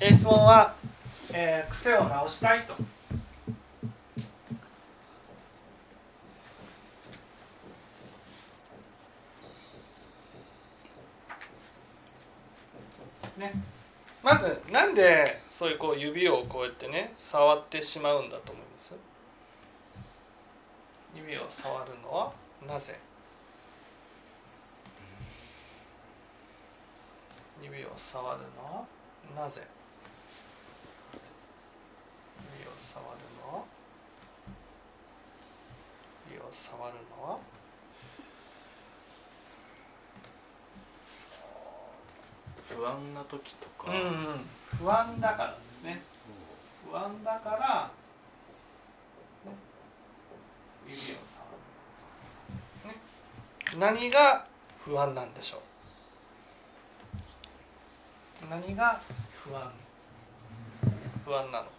え質問は、えー癖を直したいと。ね。まずなんでそういうこう指をこうやってね触ってしまうんだと思います？指を触るのはなぜ？指を触るのはなぜ指を触るの？は指を触るのは？不安な時とか、うんうん。不安だからですね。不安だから、ね、指を触る、ね、何が不安なんでしょう？何が不安？不安なのか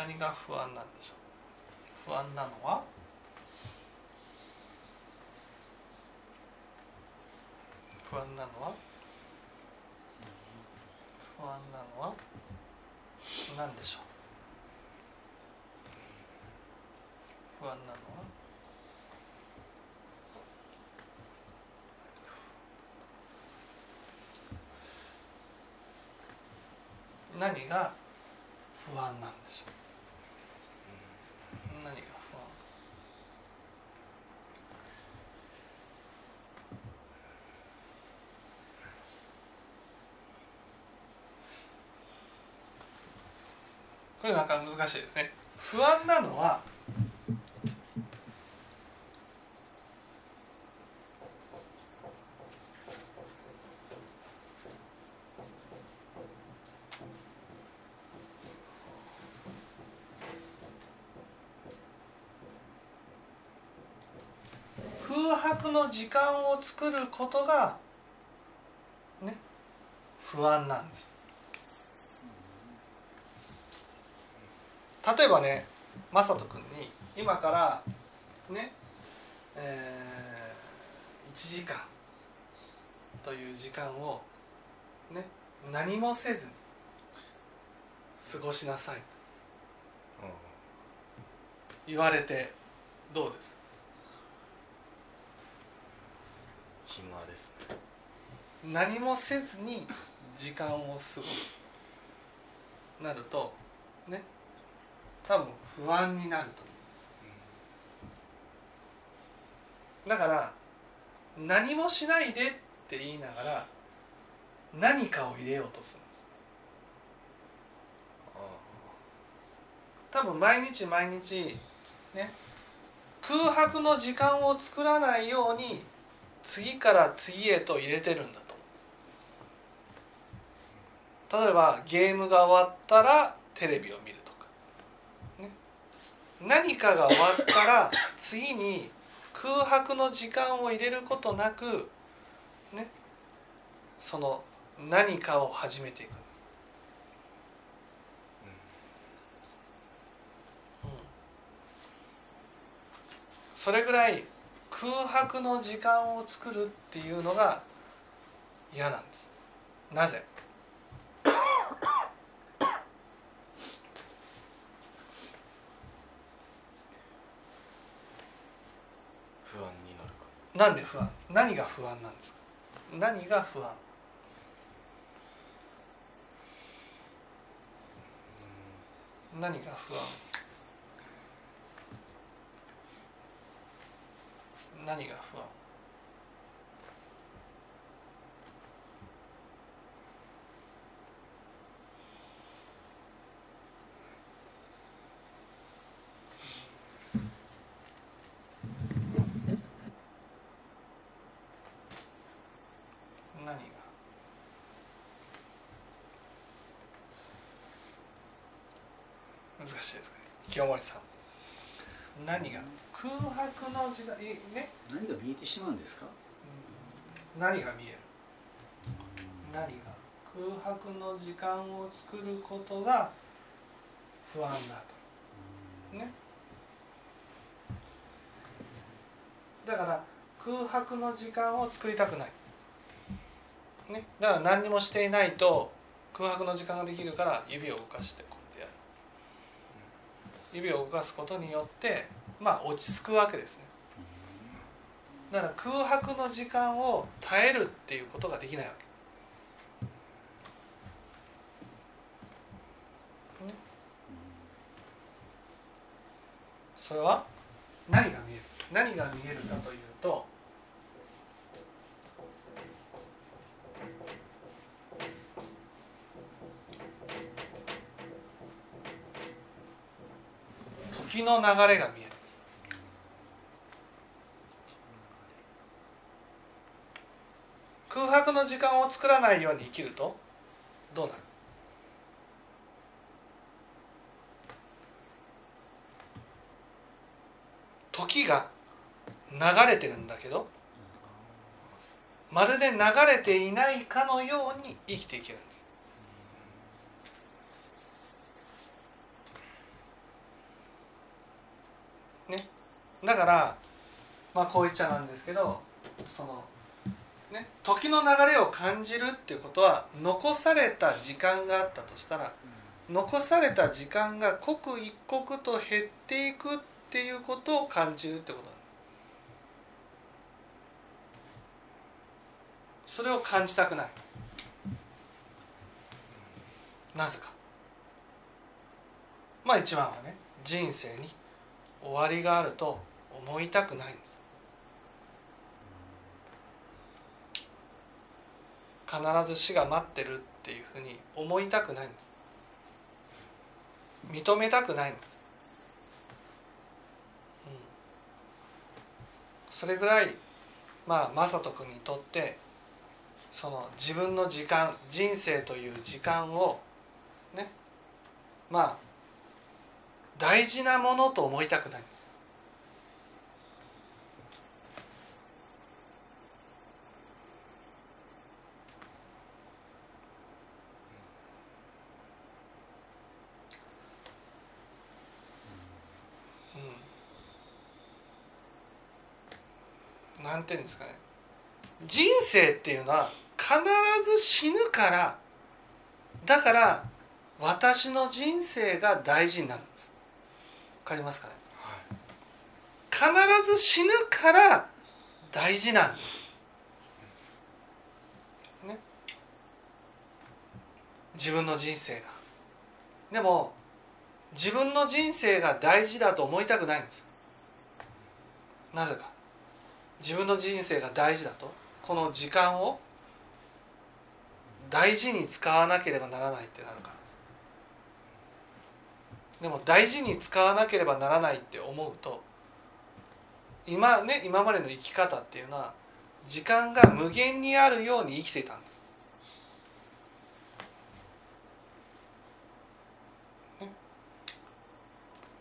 何が不安なんでしょう？不安なのは？不安なのは？不安なのは？何でしょう？不安なのは？何が不安なんでしょう？何が不安これなかなか難しいですね。不安なのは空白の時間を作ることがね不安なんです。例えばね雅人君に今からねえー、1時間という時間をね何もせずに過ごしなさいと言われてどうです？暇です。ね何もせずに時間を過ごす。なるとね多分不安になると思います。だから何もしないでって言いながら何かを入れようとするんです。多分毎日毎日ね空白の時間を作らないように次から次へと入れてるんだと例えばゲームが終わったらテレビを見るとか、ね、何かが終わったら 次に空白の時間を入れることなくね。その何かを始めていく、うん、それぐらい空白の時間を作るっていうのが嫌なんです。なぜ？不安になるか。なんで不安？何が不安なんですか？何が不安？何が不安？何が不安？難しいですかね。清盛さん。何が？空白の時代ね。何が見えてしまうんですか？何が見える？何が空白の時間を作ることが不安だと。ね。だから空白の時間を作りたくない、ね、だから何にもしていないと空白の時間ができるから指を動かしてこうやる。指を動かすことによってまあ落ち着くわけですね。だから空白の時間を耐えるっていうことができないわけ。それは？何が見える？何が見えるかというと時の流れが見えるんです空白の時間を作らないように生きるとどうなる？時が流れてるんだけどまるで流れていないかのように生きていけるんです。ね。だからまあこう言っちゃなんですけどそのね時の流れを感じるっていうことは残された時間があったとしたら残された時間が刻一刻と減っていくっていうことを感じるってことなんです。それを感じたくない。なぜか。まあ一番はね人生に終わりがあると思いたくないんです必ず死が待ってるっていうふうに思いたくないんです。認めたくないんです。うん。それぐらいまあ雅人君にとってその自分の時間人生という時間をねまあ大事なものと思いたくないんです。なんていうんですかね。人生っていうのは必ず死ぬからだから私の人生が大事になるんです。わかりますかね、はい、必ず死ぬから大事なんです。ね。自分の人生が。でも自分の人生が大事だと思いたくないんです。なぜか。自分の人生が大事だと？この時間を大事に使わなければならないってなるからです。でも大事に使わなければならないって思うと今ね今までの生き方っていうのは時間が無限にあるように生きていたんです、ね、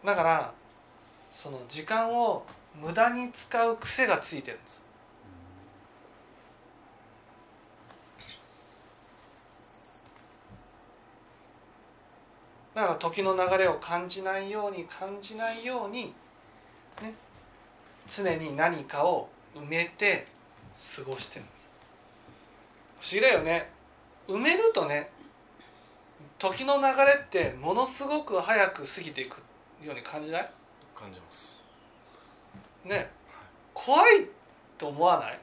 だからその時間を無駄に使う癖がついてるんです。だから時の流れを感じないように感じないようにね常に何かを埋めて過ごしてるんです。不思議だよね。埋めるとね時の流れってものすごく早く過ぎていくように感じない？感じます。ね怖いと思わない？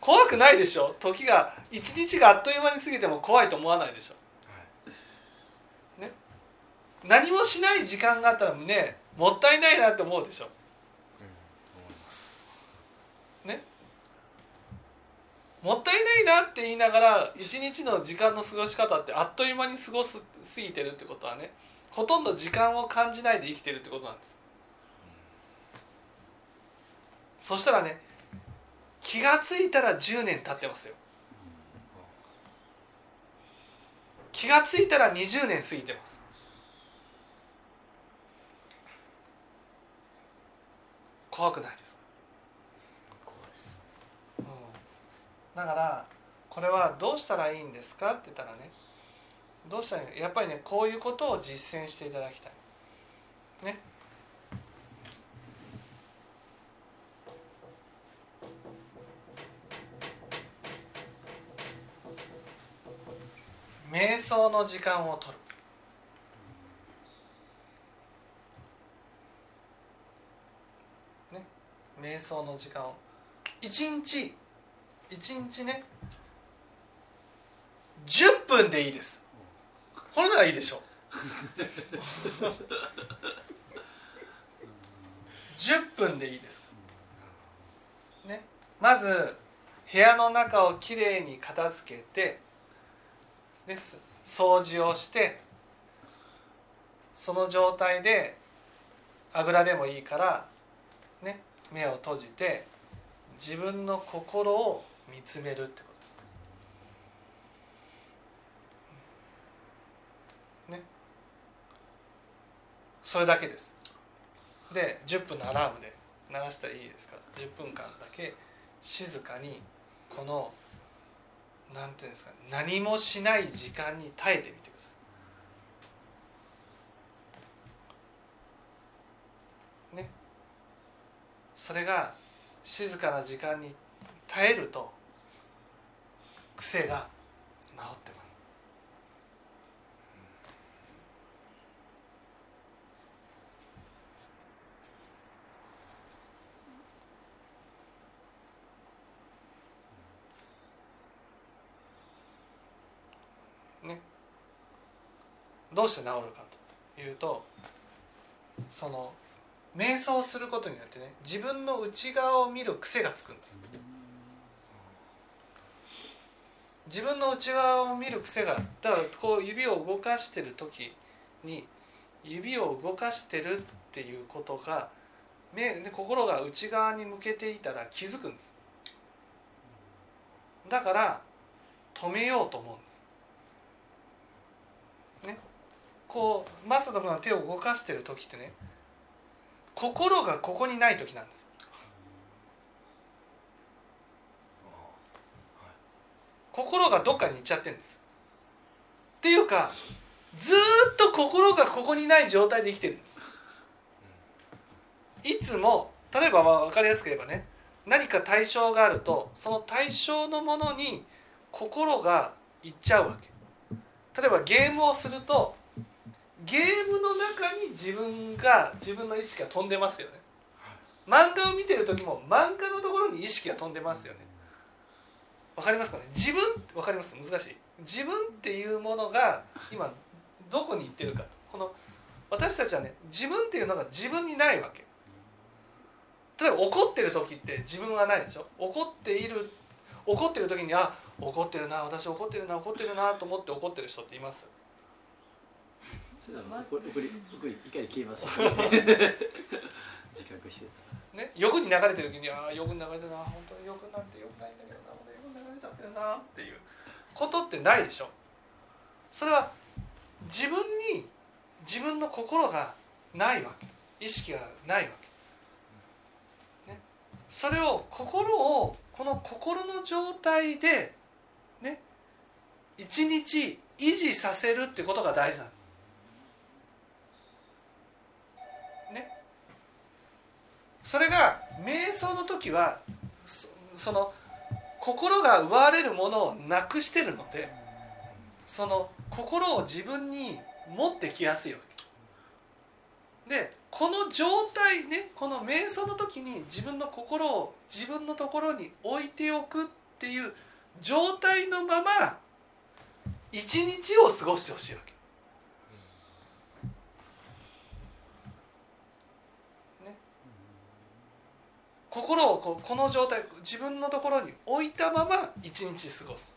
怖くないでしょ？時が一日があっという間に過ぎても怖いと思わないでしょ、はい、ね？何もしない時間があったらねもったいないなって思うでしょ、うん、思います。ね？もったいないなって言いながら一日の時間の過ごし方ってあっという間に過ごす過ぎてるってことはねほとんど時間を感じないで生きてるってことなんですそしたらね気が付いたら10年経ってますよ。気が付いたら20年過ぎてます。怖くないですか、怖いですうん、だからこれはどうしたらいいんですかって言ったらねどうしたらいいやっぱりねこういうことを実践していただきたい。ね。想の時間を取る。ね。瞑想の時間を。一日一日ね。10分でいいです。これならいいでしょう。10分でいいです。ね。まず部屋の中をきれいに片付けてです。掃除をしてその状態であぐらでもいいからね目を閉じて自分の心を見つめるってことです。ね。それだけです。で10分のアラームで流したらいいですから10分間だけ静かにこのなんていうんですか何もしない時間に耐えてみてください。ね。それが静かな時間に耐えると癖が治ってますねどうして治るかというとその瞑想することによってね自分の内側を見る癖がつくんです。自分の内側を見る癖がだからこう指を動かしてる時に指を動かしてるっていうことが目で心が内側に向けていたら気づくんです。だから止めようと思うんですねこうマスター君が手を動かしてる時ってね心がここにない時なんです。心がどっかに行っちゃってるんです。っていうかずっと心がここにない状態で生きてるんです。いつも例えばまあ分かりやすく言えばね何か対象があるとその対象のものに心がいっちゃうわけ。例えばゲームをするとゲームの中に自分が自分の意識が飛んでますよね。漫画を見てる時も漫画のところに意識が飛んでますよね。わかりますかね？自分わかります？難しい。自分っていうものが今どこに行ってるか。この私たちはね自分っていうのが自分にないわけ。例えば怒ってる時って自分はないでしょ？怒っている怒ってる時にあ怒ってるな私怒ってるな怒ってるなと思って怒ってる人っています？それは怒り怒り怒り怒り消えます。自覚してね、欲に流れてる時にああ欲に流れてるな。本当に欲なんて欲ないんだけどな。本当に欲に流れちゃってるなっていうことってないでしょ。それは自分に自分の心がないわけ。意識がないわけ、ね、それを心をこの心の状態でね。一日維持させるってことが大事なんですそれが瞑想の時はその心が奪われるものをなくしてるのでその心を自分に持ってきやすいわけ。でこの状態ねこの瞑想の時に自分の心を自分のところに置いておくっていう状態のまま一日を過ごしてほしいわけ。心をこうこの状態自分のところに置いたまま一日過ごす。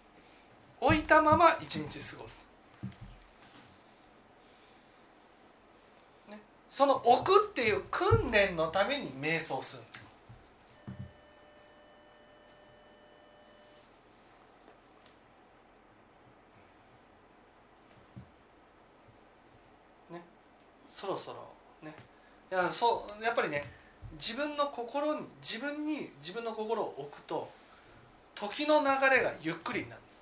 置いたまま一日過ごす、ね、その置くっていう訓練のために瞑想するんです。ね。そろそろね。いやそうやっぱりね自分の心に自分に自分の心を置くと時の流れがゆっくりになるんです。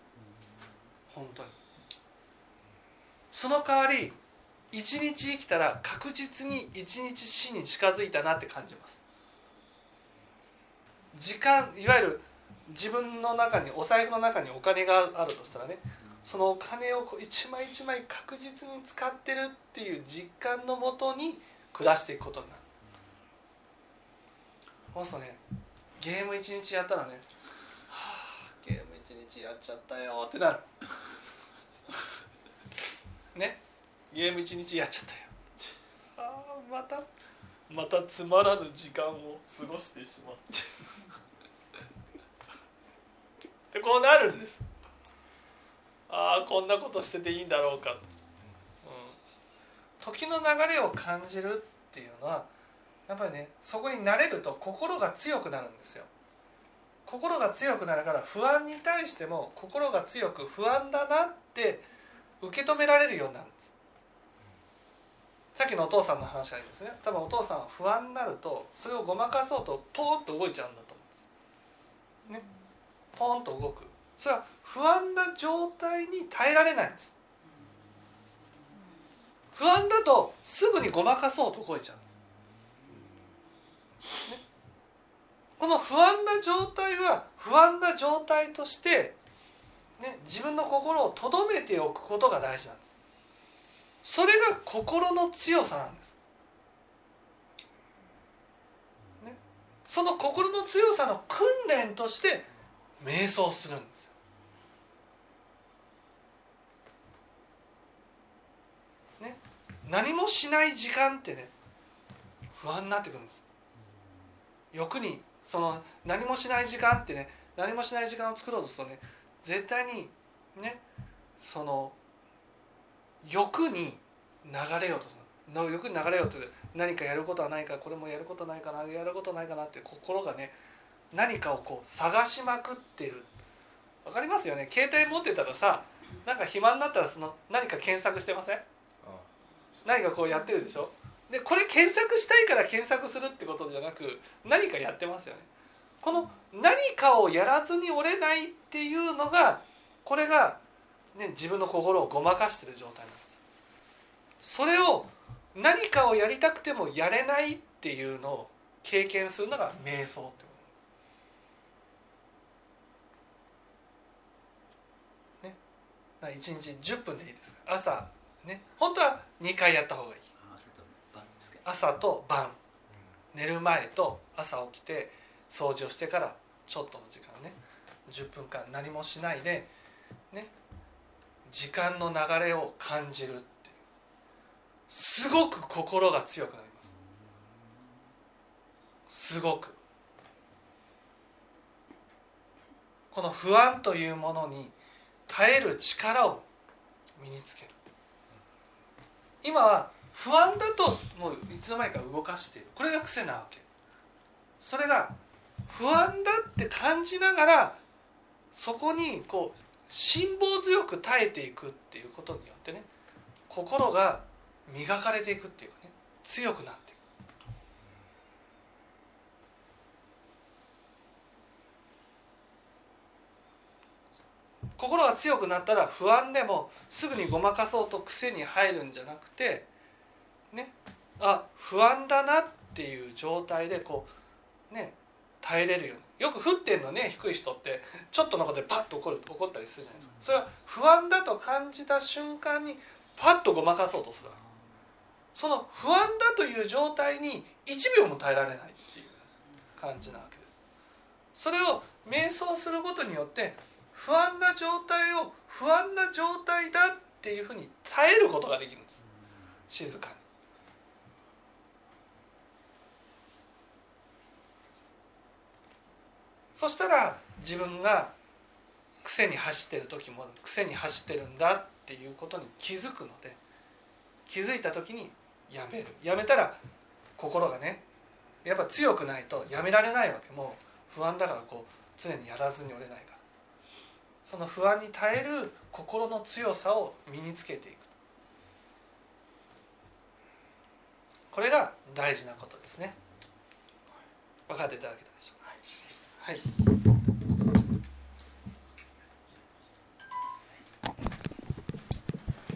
本当に。その代わり一日生きたら確実に一日死に近づいたなって感じます。時間いわゆる自分の中にお財布の中にお金があるとしたらねそのお金をこう一枚一枚確実に使ってるっていう実感のもとに暮らしていくことになる。そうするとねゲーム一日やったらね「はあゲーム一日やっちゃったよ」ってなる。ね？ゲーム一日やっちゃったよ。ああまたまたつまらぬ時間を過ごしてしまって でこうなるんです。ああこんなことしてていいんだろうか。と、うん、時の流れを感じるっていうのはやっぱりねそこに慣れると心が強くなるんですよ。心が強くなるから不安に対しても心が強く不安だなって受け止められるようになるんです。さっきのお父さんの話がいいですね。多分お父さんは不安になるとそれをごまかそうとポーンと動いちゃうんだと思うんです。ね。ポンと動く。それは不安な状態に耐えられないんです。不安だとすぐにごまかそうと動いちゃうんです、この不安な状態は不安な状態として、ね、自分の心をとどめておくことが大事なんです。それが心の強さなんです、ね、その心の強さの訓練として瞑想するんです。よね何もしない時間ってね不安になってくるんです。欲にその何もしない時間ってね何もしない時間を作ろうとするとね絶対にねその欲に流れようとする。欲に流れようと何かやることはないかこれもやることないかなやることないかなって心がね何かをこう探しまくってる。わかりますよね？携帯持ってたらさなんか暇になったらその何か検索してません？何かこうやってるでしょ？でこれ検索したいから検索するってことじゃなく何かやってますよね。この何かをやらずに折れないっていうのがこれが、ね、自分の心をごまかしてる状態なんです。それを何かをやりたくてもやれないっていうのを経験するのが瞑想ってことです、ね。1日10分でいいですか朝ね。本当は2回やった方がいい。朝と晩。寝る前と朝起きて掃除をしてからちょっとの時間ね。10分間何もしないでね。時間の流れを感じるってすごく心が強くなります。すごく。この不安というものに耐える力を身につける。今は不安だともういつの間にか動かしている。これが癖なわけ。それが不安だって感じながらそこにこう辛抱強く耐えていくっていうことによってね心が磨かれていくっていうかね強くなっていく。心が強くなったら不安でもすぐにごまかそうと癖に入るんじゃなくてねあ不安だなっていう状態でこうね耐えれるように。よく沸点のね低い人って。ちょっとのことでパッと怒る怒ったりするじゃないですか。それは不安だと感じた瞬間にパッとごまかそうとするその不安だという状態に1秒も耐えられないっていう感じなわけです。それを瞑想することによって不安な状態を不安な状態だっていうふうに耐えることができるんです。静かに。そしたら自分が癖に走ってる時も癖に走ってるんだっていうことに気づくので気づいた時にやめる。やめたら心がねやっぱ強くないとやめられないわけ。もう不安だからこう常にやらずに折れないから。その不安に耐える心の強さを身につけていくこれが大事なことですね。分かっていただけたでしょうか？はい。